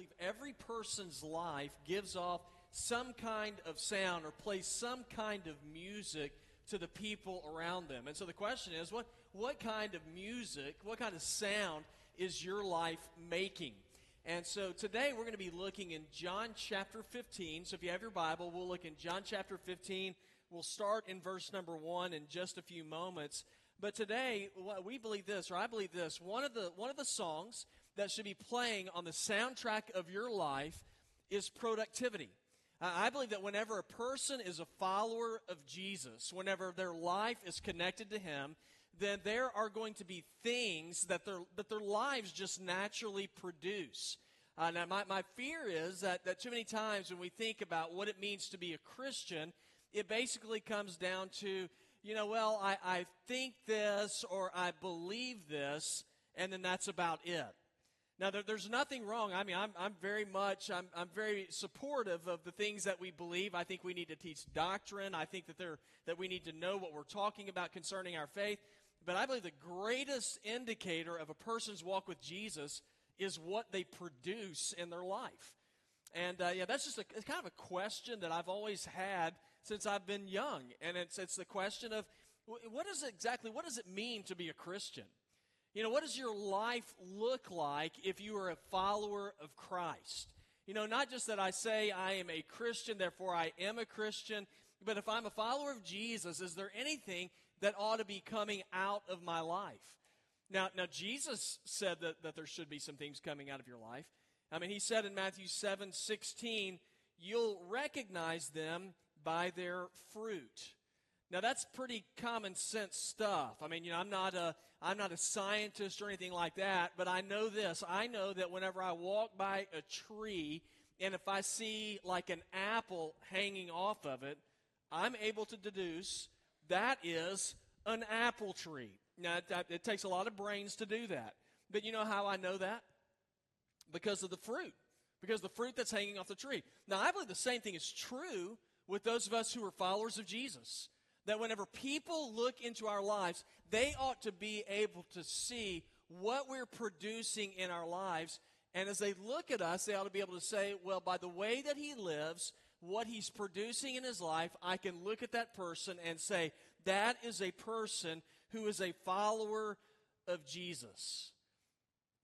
believe every person's life gives off some kind of sound or plays some kind of music to the people around them. And so the question is what, what kind of music, what kind of sound is your life making? And so today we're going to be looking in John chapter 15. So if you have your Bible, we'll look in John chapter 15. We'll start in verse number 1 in just a few moments. But today we believe this, or I believe this, one of the one of the songs that should be playing on the soundtrack of your life is productivity. I believe that whenever a person is a follower of Jesus, whenever their life is connected to Him, then there are going to be things that their, that their lives just naturally produce. Uh, now, my, my fear is that, that too many times when we think about what it means to be a Christian, it basically comes down to, you know, well, I, I think this or I believe this, and then that's about it. Now, there, there's nothing wrong. I mean, I'm, I'm very much, I'm, I'm very supportive of the things that we believe. I think we need to teach doctrine. I think that, there, that we need to know what we're talking about concerning our faith. But I believe the greatest indicator of a person's walk with Jesus is what they produce in their life. And uh, yeah, that's just a, it's kind of a question that I've always had since I've been young. And it's, it's the question of what is it exactly, what does it mean to be a Christian? You know, what does your life look like if you are a follower of Christ? You know, not just that I say I am a Christian, therefore I am a Christian, but if I'm a follower of Jesus, is there anything that ought to be coming out of my life? Now, now Jesus said that, that there should be some things coming out of your life. I mean, he said in Matthew 7 16, you'll recognize them by their fruit. Now that's pretty common sense stuff. I mean, you know, I'm not a I'm not a scientist or anything like that, but I know this. I know that whenever I walk by a tree and if I see like an apple hanging off of it, I'm able to deduce that is an apple tree. Now, it, it takes a lot of brains to do that. But you know how I know that? Because of the fruit. Because the fruit that's hanging off the tree. Now, I believe the same thing is true with those of us who are followers of Jesus that whenever people look into our lives, they ought to be able to see what we're producing in our lives. And as they look at us, they ought to be able to say, well, by the way that he lives, what he's producing in his life, I can look at that person and say, that is a person who is a follower of Jesus.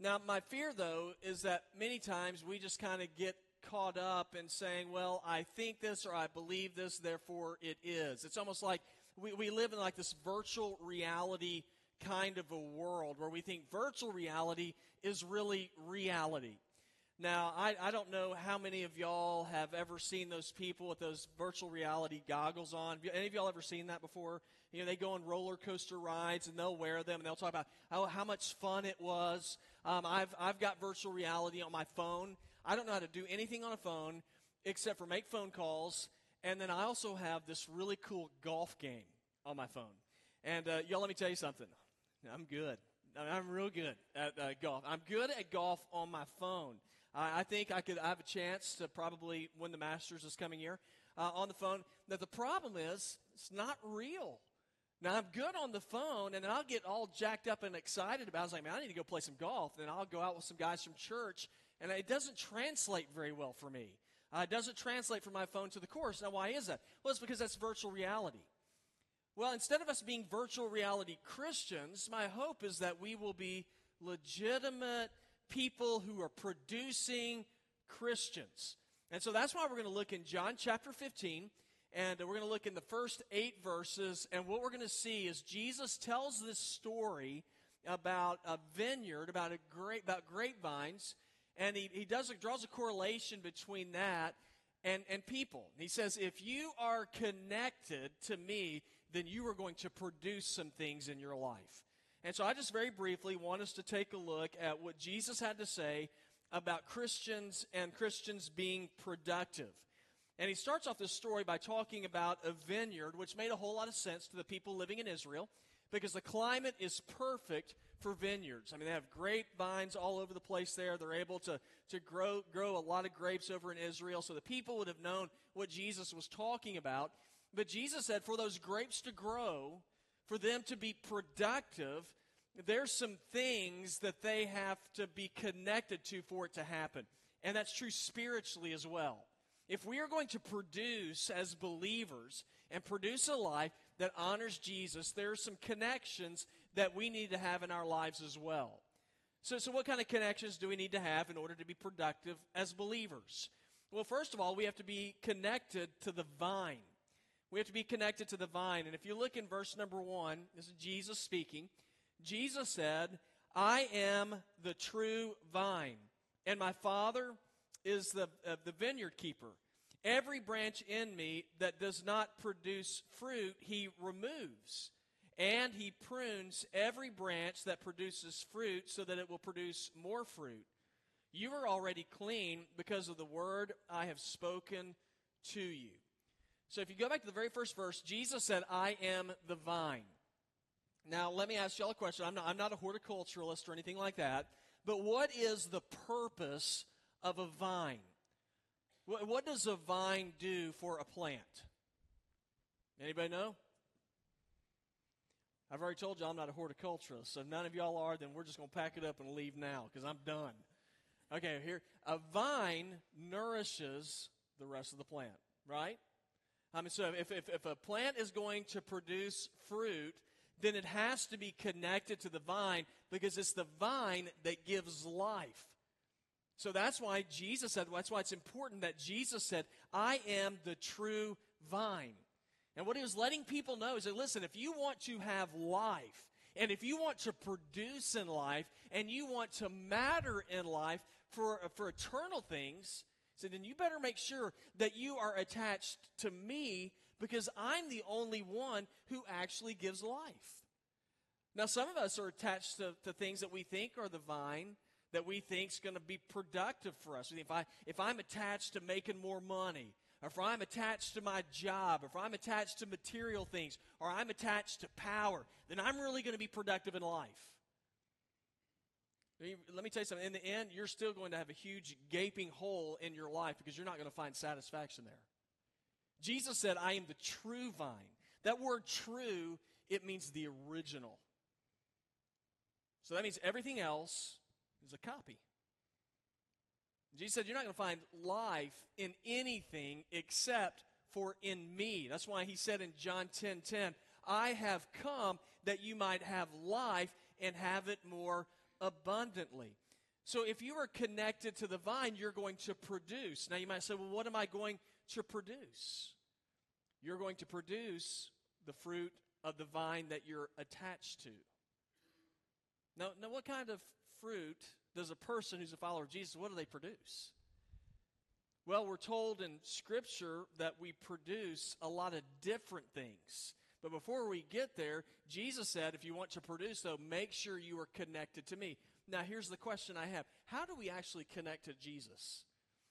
Now, my fear, though, is that many times we just kind of get caught up in saying, well, I think this or I believe this, therefore it is. It's almost like we, we live in like this virtual reality kind of a world where we think virtual reality is really reality. Now, I, I don't know how many of y'all have ever seen those people with those virtual reality goggles on. Any of y'all ever seen that before? You know, they go on roller coaster rides and they'll wear them and they'll talk about how, how much fun it was. Um, I've, I've got virtual reality on my phone. I don't know how to do anything on a phone except for make phone calls. And then I also have this really cool golf game on my phone. And uh, y'all, let me tell you something. I'm good. I'm real good at uh, golf. I'm good at golf on my phone. I, I think I could I have a chance to probably win the Masters this coming year uh, on the phone. Now the problem is it's not real. Now I'm good on the phone, and then I'll get all jacked up and excited about. It. I was like, man, I need to go play some golf. Then I'll go out with some guys from church, and it doesn't translate very well for me. Uh, it doesn't translate from my phone to the course. Now, why is that? Well, it's because that's virtual reality. Well, instead of us being virtual reality Christians, my hope is that we will be legitimate people who are producing Christians. And so that's why we're going to look in John chapter 15, and we're going to look in the first eight verses. And what we're going to see is Jesus tells this story about a vineyard, about a grape, about grapevines, and he, he does draws a correlation between that and, and people. He says, if you are connected to me, then you are going to produce some things in your life. And so I just very briefly want us to take a look at what Jesus had to say about Christians and Christians being productive. And he starts off this story by talking about a vineyard, which made a whole lot of sense to the people living in Israel because the climate is perfect for vineyards. I mean, they have grapevines all over the place there. They're able to, to grow, grow a lot of grapes over in Israel. So the people would have known what Jesus was talking about. But Jesus said for those grapes to grow, for them to be productive, there's some things that they have to be connected to for it to happen. And that's true spiritually as well. If we are going to produce as believers and produce a life that honors Jesus, there are some connections that we need to have in our lives as well. So, so what kind of connections do we need to have in order to be productive as believers? Well, first of all, we have to be connected to the vine. We have to be connected to the vine. And if you look in verse number one, this is Jesus speaking. Jesus said, I am the true vine, and my Father is the, uh, the vineyard keeper. Every branch in me that does not produce fruit, he removes. And he prunes every branch that produces fruit so that it will produce more fruit. You are already clean because of the word I have spoken to you. So if you go back to the very first verse, Jesus said, I am the vine. Now, let me ask y'all a question. I'm not, I'm not a horticulturalist or anything like that, but what is the purpose of a vine? What, what does a vine do for a plant? Anybody know? I've already told you I'm not a horticulturist, so if none of y'all are, then we're just going to pack it up and leave now because I'm done. Okay, here. A vine nourishes the rest of the plant, right? I mean, so if, if, if a plant is going to produce fruit, then it has to be connected to the vine because it's the vine that gives life. So that's why Jesus said, that's why it's important that Jesus said, I am the true vine. And what he was letting people know is that, listen, if you want to have life, and if you want to produce in life, and you want to matter in life for, for eternal things, so then you better make sure that you are attached to me because I'm the only one who actually gives life. Now, some of us are attached to, to things that we think are the vine, that we think is going to be productive for us. If, I, if I'm attached to making more money, if I'm attached to my job, if I'm attached to material things, or I'm attached to power, then I'm really going to be productive in life. Let me tell you something. In the end, you're still going to have a huge gaping hole in your life because you're not going to find satisfaction there. Jesus said, I am the true vine. That word true, it means the original. So that means everything else is a copy. Jesus said, You're not going to find life in anything except for in me. That's why he said in John 10 10, I have come that you might have life and have it more abundantly. So if you are connected to the vine, you're going to produce. Now you might say, well, what am I going to produce? You're going to produce the fruit of the vine that you're attached to. Now, now what kind of fruit does a person who's a follower of Jesus, what do they produce? Well, we're told in Scripture that we produce a lot of different things. But before we get there, Jesus said, if you want to produce, though, make sure you are connected to me. Now, here's the question I have How do we actually connect to Jesus?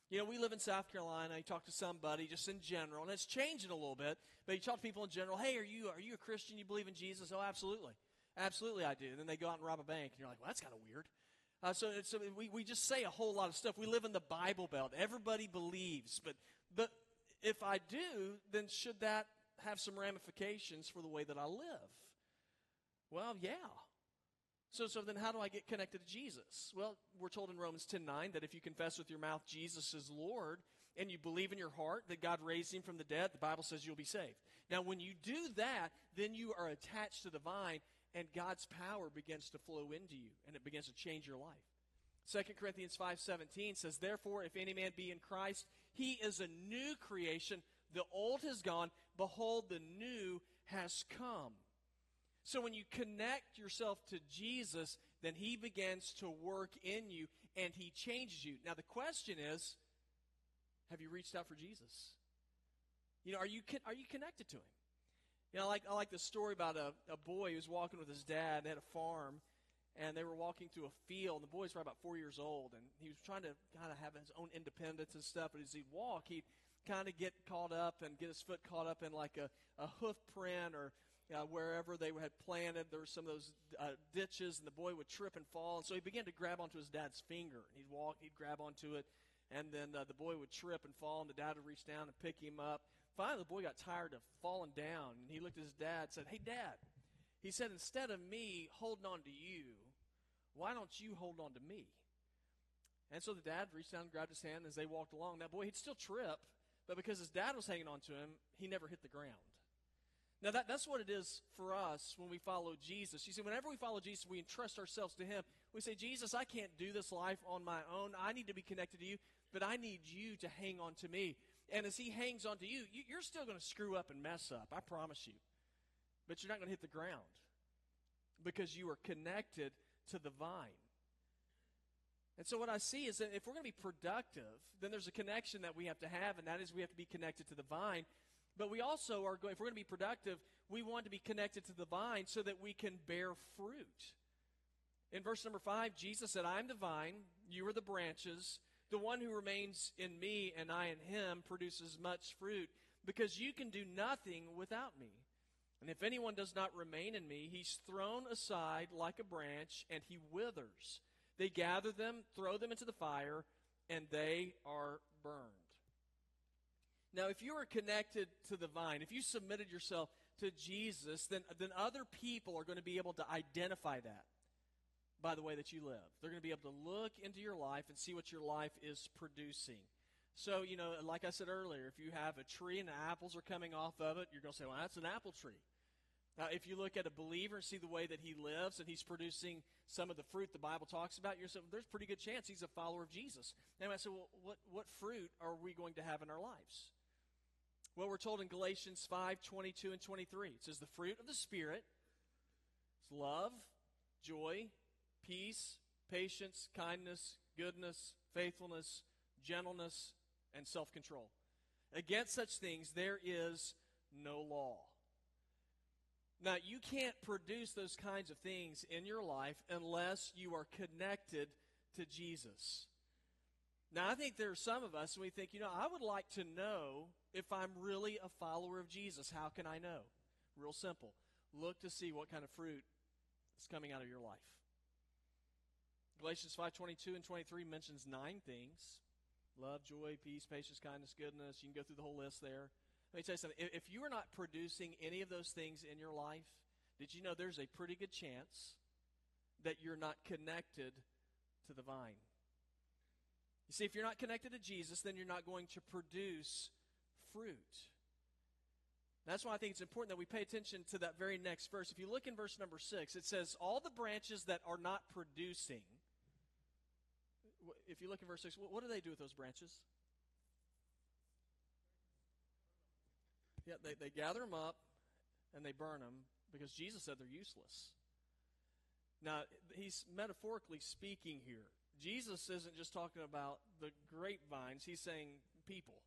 You know, we live in South Carolina. You talk to somebody just in general, and it's changing a little bit. But you talk to people in general. Hey, are you are you a Christian? You believe in Jesus? Oh, absolutely, absolutely, I do. And then they go out and rob a bank, and you're like, well, that's kind of weird. Uh, so, so we, we just say a whole lot of stuff. We live in the Bible Belt. Everybody believes, but but if I do, then should that have some ramifications for the way that I live. Well, yeah. So, so then how do I get connected to Jesus? Well, we're told in Romans 10 9 that if you confess with your mouth Jesus is Lord and you believe in your heart that God raised him from the dead, the Bible says you'll be saved. Now, when you do that, then you are attached to the vine and God's power begins to flow into you and it begins to change your life. 2 Corinthians 5:17 says, "Therefore if any man be in Christ, he is a new creation. The old has gone, behold, the new has come. So when you connect yourself to Jesus, then he begins to work in you and he changes you. Now the question is, have you reached out for Jesus? You know, are you are you connected to him? You know, I like I like the story about a, a boy who was walking with his dad. They had a farm, and they were walking through a field. And The boy's probably about four years old, and he was trying to kind of have his own independence and stuff. But as he walked, he'd kind of get caught up and get his foot caught up in like a, a hoof print or uh, wherever they had planted. There were some of those uh, ditches, and the boy would trip and fall. And so he began to grab onto his dad's finger. And He'd walk, he'd grab onto it, and then uh, the boy would trip and fall, and the dad would reach down and pick him up. Finally, the boy got tired of falling down, and he looked at his dad and said, Hey, dad, he said, instead of me holding on to you, why don't you hold on to me? And so the dad reached down and grabbed his hand as they walked along. That boy, he'd still trip, but because his dad was hanging on to him, he never hit the ground. Now, that, that's what it is for us when we follow Jesus. You see, whenever we follow Jesus, we entrust ourselves to Him. We say, Jesus, I can't do this life on my own. I need to be connected to you, but I need you to hang on to me. And as He hangs on to you, you you're still going to screw up and mess up. I promise you. But you're not going to hit the ground because you are connected to the vine. And so, what I see is that if we're going to be productive, then there's a connection that we have to have, and that is we have to be connected to the vine. But we also are going, if we're going to be productive, we want to be connected to the vine so that we can bear fruit. In verse number five, Jesus said, I am the vine, you are the branches. The one who remains in me and I in him produces much fruit, because you can do nothing without me. And if anyone does not remain in me, he's thrown aside like a branch and he withers. They gather them, throw them into the fire, and they are burned. Now, if you are connected to the vine, if you submitted yourself to Jesus, then, then other people are going to be able to identify that by the way that you live. They're going to be able to look into your life and see what your life is producing. So, you know, like I said earlier, if you have a tree and the apples are coming off of it, you're going to say, well, that's an apple tree. Now, if you look at a believer and see the way that he lives and he's producing some of the fruit the Bible talks about, you're saying, there's a pretty good chance he's a follower of Jesus. And I say, well, what, what fruit are we going to have in our lives? Well, we're told in Galatians 5 22 and 23. It says, The fruit of the Spirit is love, joy, peace, patience, kindness, goodness, faithfulness, gentleness, and self control. Against such things, there is no law. Now, you can't produce those kinds of things in your life unless you are connected to Jesus. Now, I think there are some of us, and we think, you know, I would like to know if I'm really a follower of Jesus. How can I know? Real simple. Look to see what kind of fruit is coming out of your life. Galatians 5:22 and 23 mentions nine things: love, joy, peace, patience, kindness, goodness. You can go through the whole list there. Let me tell you something. If you are not producing any of those things in your life, did you know there's a pretty good chance that you're not connected to the vine? You see, if you're not connected to Jesus, then you're not going to produce fruit. That's why I think it's important that we pay attention to that very next verse. If you look in verse number six, it says, All the branches that are not producing. If you look in verse 6, what do they do with those branches? Yeah, they, they gather them up and they burn them because Jesus said they're useless. Now, he's metaphorically speaking here. Jesus isn't just talking about the grapevines, he's saying people.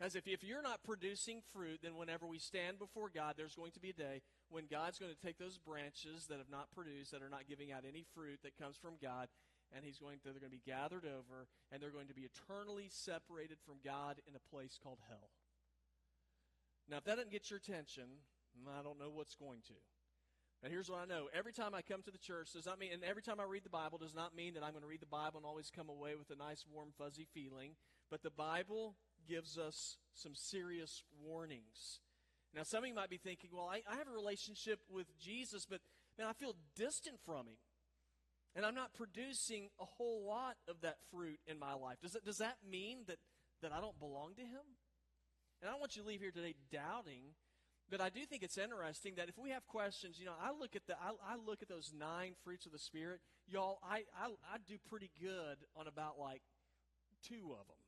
As if if you're not producing fruit, then whenever we stand before God, there's going to be a day when God's going to take those branches that have not produced, that are not giving out any fruit that comes from God, and he's going to, they're going to be gathered over, and they're going to be eternally separated from God in a place called hell. Now, if that doesn't get your attention, mm, I don't know what's going to. And here's what I know. Every time I come to the church does not mean, and every time I read the Bible does not mean that I'm going to read the Bible and always come away with a nice, warm, fuzzy feeling. But the Bible gives us some serious warnings. Now, some of you might be thinking, well, I, I have a relationship with Jesus, but man, I feel distant from him. And I'm not producing a whole lot of that fruit in my life. Does, it, does that mean that, that I don't belong to him? And I don't want you to leave here today doubting, but I do think it's interesting that if we have questions, you know, I look at the I, I look at those nine fruits of the Spirit, y'all. I, I I do pretty good on about like two of them.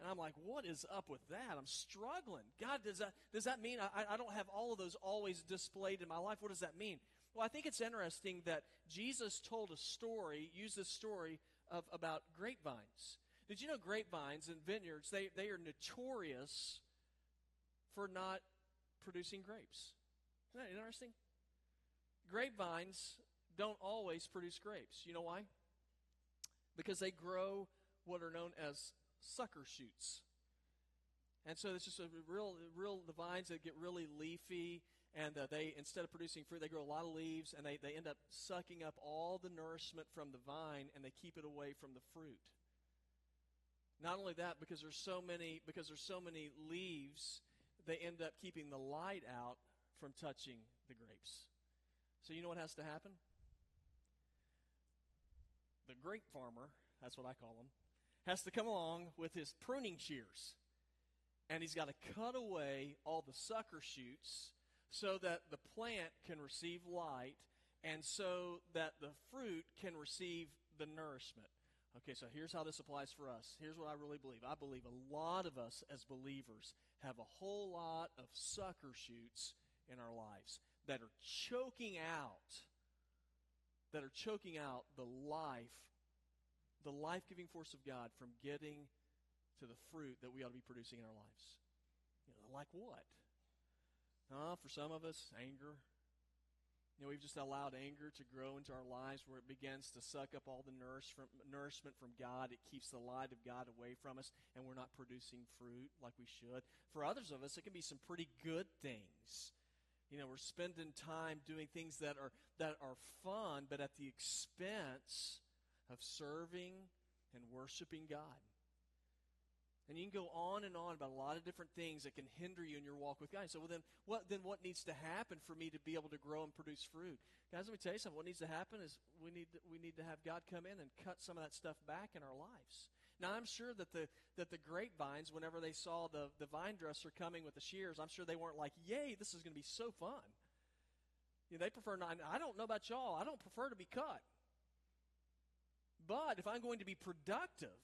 And I'm like, what is up with that? I'm struggling. God, does that, does that mean I, I don't have all of those always displayed in my life? What does that mean? Well, I think it's interesting that Jesus told a story, used this story of, about grapevines. Did you know grapevines and vineyards, they, they are notorious for not producing grapes. Isn't that interesting? Grapevines don't always produce grapes. You know why? Because they grow what are known as sucker shoots. And so it's just a real, real the vines that get really leafy, and uh, they instead of producing fruit, they grow a lot of leaves, and they, they end up sucking up all the nourishment from the vine, and they keep it away from the fruit. Not only that, because there's so many because there's so many leaves they end up keeping the light out from touching the grapes. So, you know what has to happen? The grape farmer that's what I call him, has to come along with his pruning shears. And he's got to cut away all the sucker shoots so that the plant can receive light and so that the fruit can receive the nourishment. Okay, so here's how this applies for us. Here's what I really believe. I believe a lot of us as believers have a whole lot of sucker shoots in our lives that are choking out that are choking out the life the life-giving force of God from getting to the fruit that we ought to be producing in our lives. You know, like what? Uh, for some of us, anger. You know, we've just allowed anger to grow into our lives where it begins to suck up all the from, nourishment from God. It keeps the light of God away from us, and we're not producing fruit like we should. For others of us, it can be some pretty good things. You know, we're spending time doing things that are, that are fun, but at the expense of serving and worshiping God. And you can go on and on about a lot of different things that can hinder you in your walk with God. So, well, then what, then what needs to happen for me to be able to grow and produce fruit? Guys, let me tell you something. What needs to happen is we need to, we need to have God come in and cut some of that stuff back in our lives. Now, I'm sure that the, that the grapevines, whenever they saw the, the vine dresser coming with the shears, I'm sure they weren't like, yay, this is going to be so fun. You know, they prefer not, I don't know about y'all, I don't prefer to be cut. But if I'm going to be productive,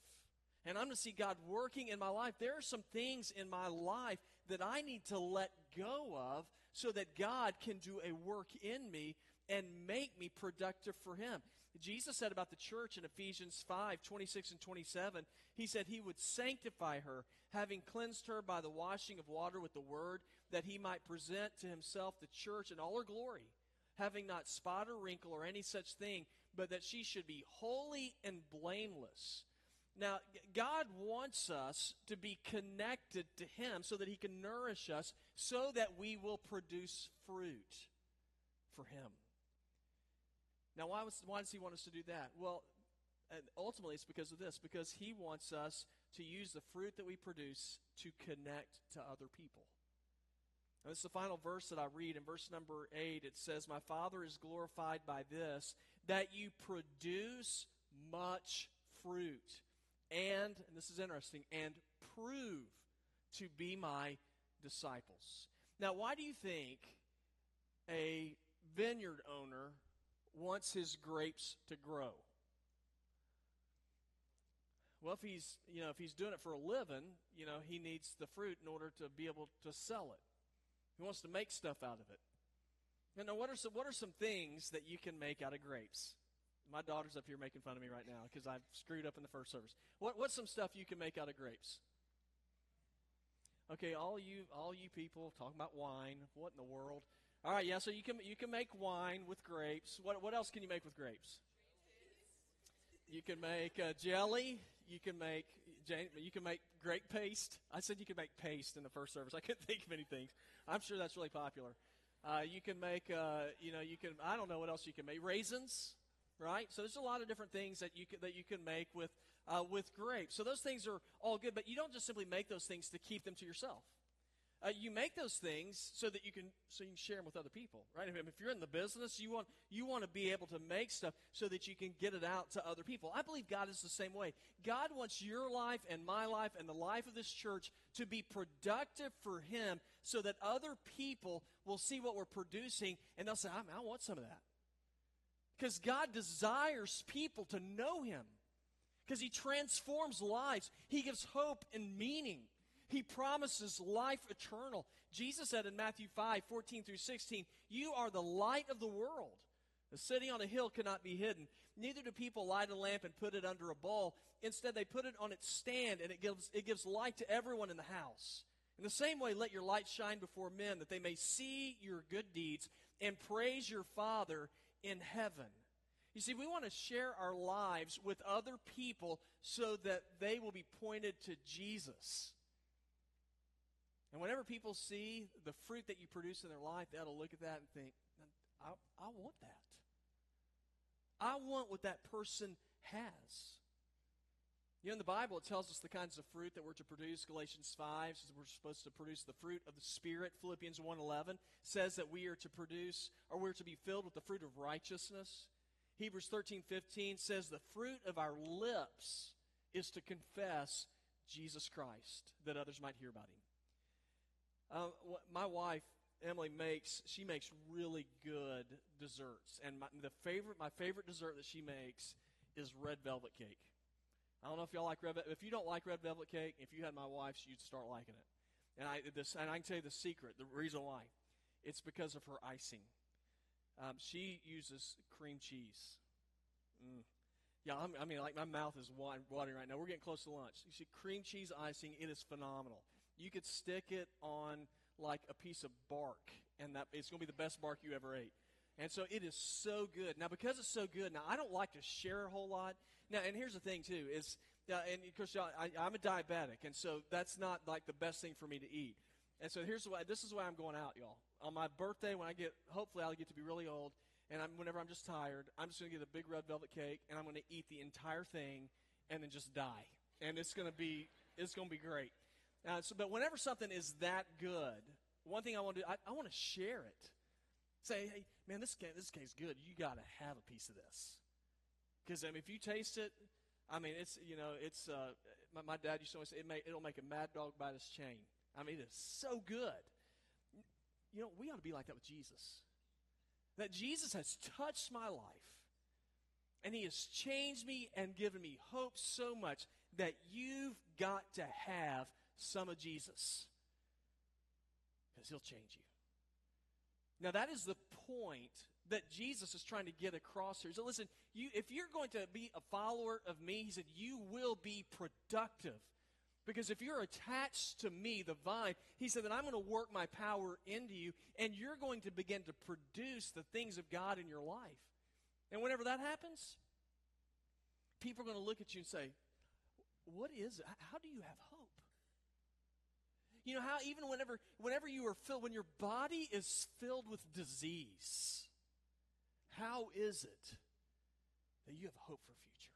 and I'm going to see God working in my life, there are some things in my life that I need to let go of so that God can do a work in me and make me productive for Him. Jesus said about the church in Ephesians 5 26 and 27, He said He would sanctify her, having cleansed her by the washing of water with the word, that He might present to Himself the church in all her glory, having not spot or wrinkle or any such thing, but that she should be holy and blameless. Now, God wants us to be connected to Him so that He can nourish us, so that we will produce fruit for Him. Now, why, was, why does He want us to do that? Well, ultimately, it's because of this because He wants us to use the fruit that we produce to connect to other people. Now, this is the final verse that I read. In verse number 8, it says, My Father is glorified by this, that you produce much fruit and, and this is interesting, and prove to be my disciples. Now, why do you think a vineyard owner wants his grapes to grow? Well, if he's, you know, if he's doing it for a living, you know, he needs the fruit in order to be able to sell it. He wants to make stuff out of it. And now, what are some, what are some things that you can make out of grapes? My daughter's up here making fun of me right now because I've screwed up in the first service. What, what's some stuff you can make out of grapes? Okay, all you all you people talking about wine. What in the world? All right, yeah. So you can you can make wine with grapes. What what else can you make with grapes? You can make uh, jelly. You can make you can make grape paste. I said you could make paste in the first service. I couldn't think of any things. I'm sure that's really popular. Uh, you can make uh, you know you can I don't know what else you can make raisins right? So there's a lot of different things that you can, that you can make with uh, with grapes. So those things are all good, but you don't just simply make those things to keep them to yourself. Uh, you make those things so that you can so you can share them with other people, right? If, if you're in the business, you want you want to be able to make stuff so that you can get it out to other people. I believe God is the same way. God wants your life and my life and the life of this church to be productive for Him, so that other people will see what we're producing and they'll say, I, I want some of that. Because God desires people to know Him. Because He transforms lives. He gives hope and meaning. He promises life eternal. Jesus said in Matthew 5 14 through 16, You are the light of the world. The city on a hill cannot be hidden. Neither do people light a lamp and put it under a bowl. Instead, they put it on its stand, and it gives, it gives light to everyone in the house. In the same way, let your light shine before men, that they may see your good deeds and praise your Father in heaven. You see, we want to share our lives with other people so that they will be pointed to Jesus. And whenever people see the fruit that you produce in their life, they'll look at that and think, I, I want that. I want what that person has. You know, in the Bible, it tells us the kinds of fruit that we're to produce. Galatians 5 says we're supposed to produce the fruit of the Spirit. Philippians 1.11 says that we are to produce, or we're to be filled with the fruit of righteousness. Hebrews 13.15 says, The fruit of our lips is to confess Jesus Christ, that others might hear about him. Uh, my wife, Emily, makes, she makes really good desserts. And my, the favorite, my favorite dessert that she makes is red velvet cake. I don't know if y'all like red. Velvet. If you don't like red velvet cake, if you had my wife's, you'd start liking it. And I, this, and I can tell you the secret, the reason why. It's because of her icing. Um, she uses cream cheese. Mm. Yeah, I'm, i mean, like my mouth is watering right now. We're getting close to lunch. You see, cream cheese icing, it is phenomenal. You could stick it on like a piece of bark, and that it's going to be the best bark you ever ate. And so it is so good. Now, because it's so good, now I don't like to share a whole lot. Now, and here's the thing too is, uh, and of course, I, I'm a diabetic, and so that's not like the best thing for me to eat. And so here's why. This is why I'm going out, y'all. On my birthday, when I get, hopefully, I'll get to be really old, and I'm, whenever I'm just tired, I'm just going to get a big red velvet cake, and I'm going to eat the entire thing, and then just die. And it's going to be, it's going to be great. Uh, so, but whenever something is that good, one thing I want to do, I, I want to share it. Say, hey, man, this cake, this cake's good. You got to have a piece of this. Because I mean, if you taste it, I mean, it's you know, it's uh, my, my dad used to always say it may, it'll make a mad dog bite his chain. I mean, it's so good. You know, we ought to be like that with Jesus. That Jesus has touched my life, and He has changed me and given me hope so much that you've got to have some of Jesus because He'll change you. Now, that is the point that Jesus is trying to get across here. So, listen, you, if you're going to be a follower of me, he said, you will be productive. Because if you're attached to me, the vine, he said that I'm going to work my power into you, and you're going to begin to produce the things of God in your life. And whenever that happens, people are going to look at you and say, What is it? How do you have hope? You know how even whenever whenever you are filled when your body is filled with disease, how is it that you have hope for future?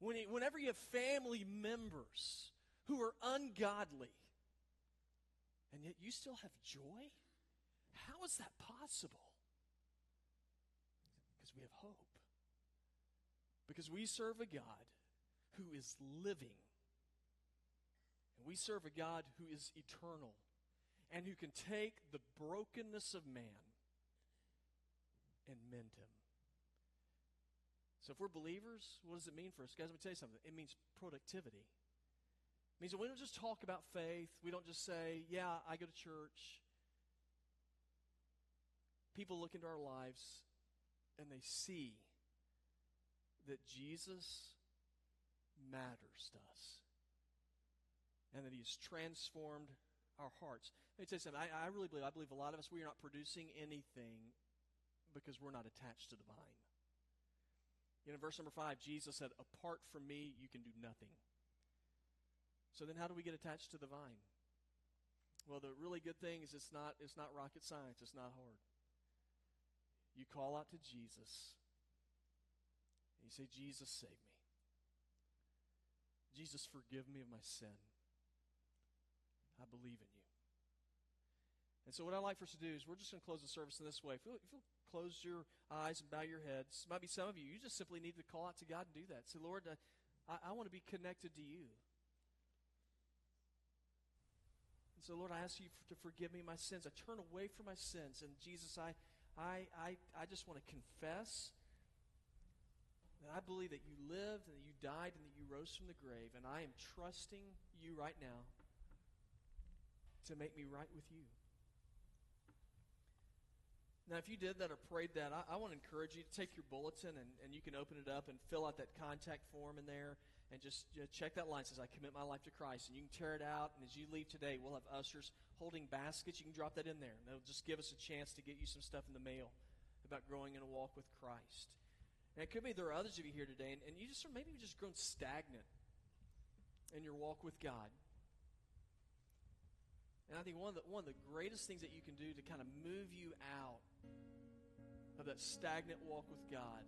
When it, whenever you have family members who are ungodly, and yet you still have joy? How is that possible? Because we have hope. Because we serve a God who is living and we serve a God who is eternal and who can take the brokenness of man and mend him. So if we're believers, what does it mean for us? Guys, let me tell you something. It means productivity. It means that we don't just talk about faith. We don't just say, yeah, I go to church. People look into our lives and they see that Jesus matters to us and that He's transformed our hearts. Let me tell you something. I, I really believe, I believe a lot of us, we are not producing anything because we're not attached to the vine. You know, verse number five, Jesus said, Apart from me, you can do nothing. So then, how do we get attached to the vine? Well, the really good thing is it's not, it's not rocket science, it's not hard. You call out to Jesus, and you say, Jesus, save me. Jesus, forgive me of my sin. I believe in you. And so, what I'd like for us to do is we're just going to close the service in this way. If you'll, if you'll close your eyes and bow your heads, might be some of you, you just simply need to call out to God and do that. Say, Lord, uh, I, I want to be connected to you. And so, Lord, I ask you to forgive me my sins. I turn away from my sins. And Jesus, I, I, I, I just want to confess that I believe that you lived and that you died and that you rose from the grave. And I am trusting you right now to make me right with you. Now, if you did that or prayed that, I, I want to encourage you to take your bulletin and, and you can open it up and fill out that contact form in there and just you know, check that line. It says, I commit my life to Christ. And you can tear it out. And as you leave today, we'll have ushers holding baskets. You can drop that in there. And it'll just give us a chance to get you some stuff in the mail about growing in a walk with Christ. And it could be there are others of you here today, and, and you just maybe you've just grown stagnant in your walk with God. And I think one of, the, one of the greatest things that you can do to kind of move you out of that stagnant walk with God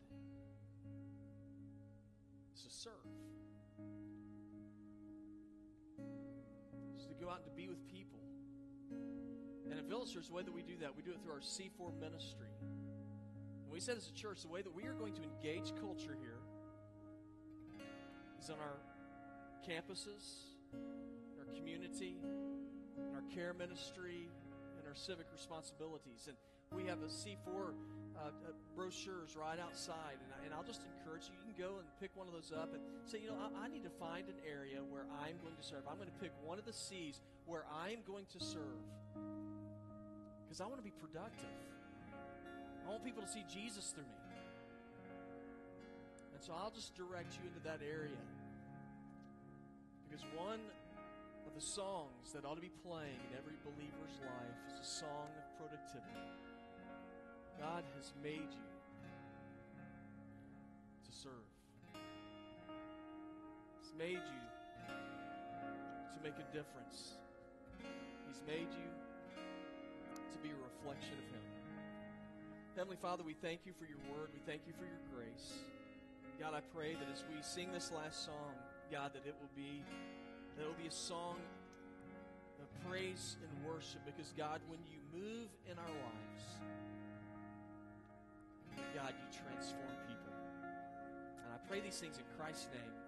is to serve. Is to go out and to be with people. And at Village Church, the way that we do that, we do it through our C4 ministry. We said as a church, the way that we are going to engage culture here is on our campuses, our community, care ministry, and our civic responsibilities. And we have a C4 uh, uh, brochures right outside, and, I, and I'll just encourage you. You can go and pick one of those up and say, you know, I, I need to find an area where I'm going to serve. I'm going to pick one of the C's where I'm going to serve because I want to be productive. I want people to see Jesus through me. And so I'll just direct you into that area. Because one of the songs that ought to be playing in every believer's life is a song of productivity. God has made you to serve. He's made you to make a difference. He's made you to be a reflection of Him. Heavenly Father, we thank you for your word. We thank you for your grace. God, I pray that as we sing this last song, God, that it will be that it will be a song of praise and worship because God, when you move in our lives, God, you transform people. And I pray these things in Christ's name.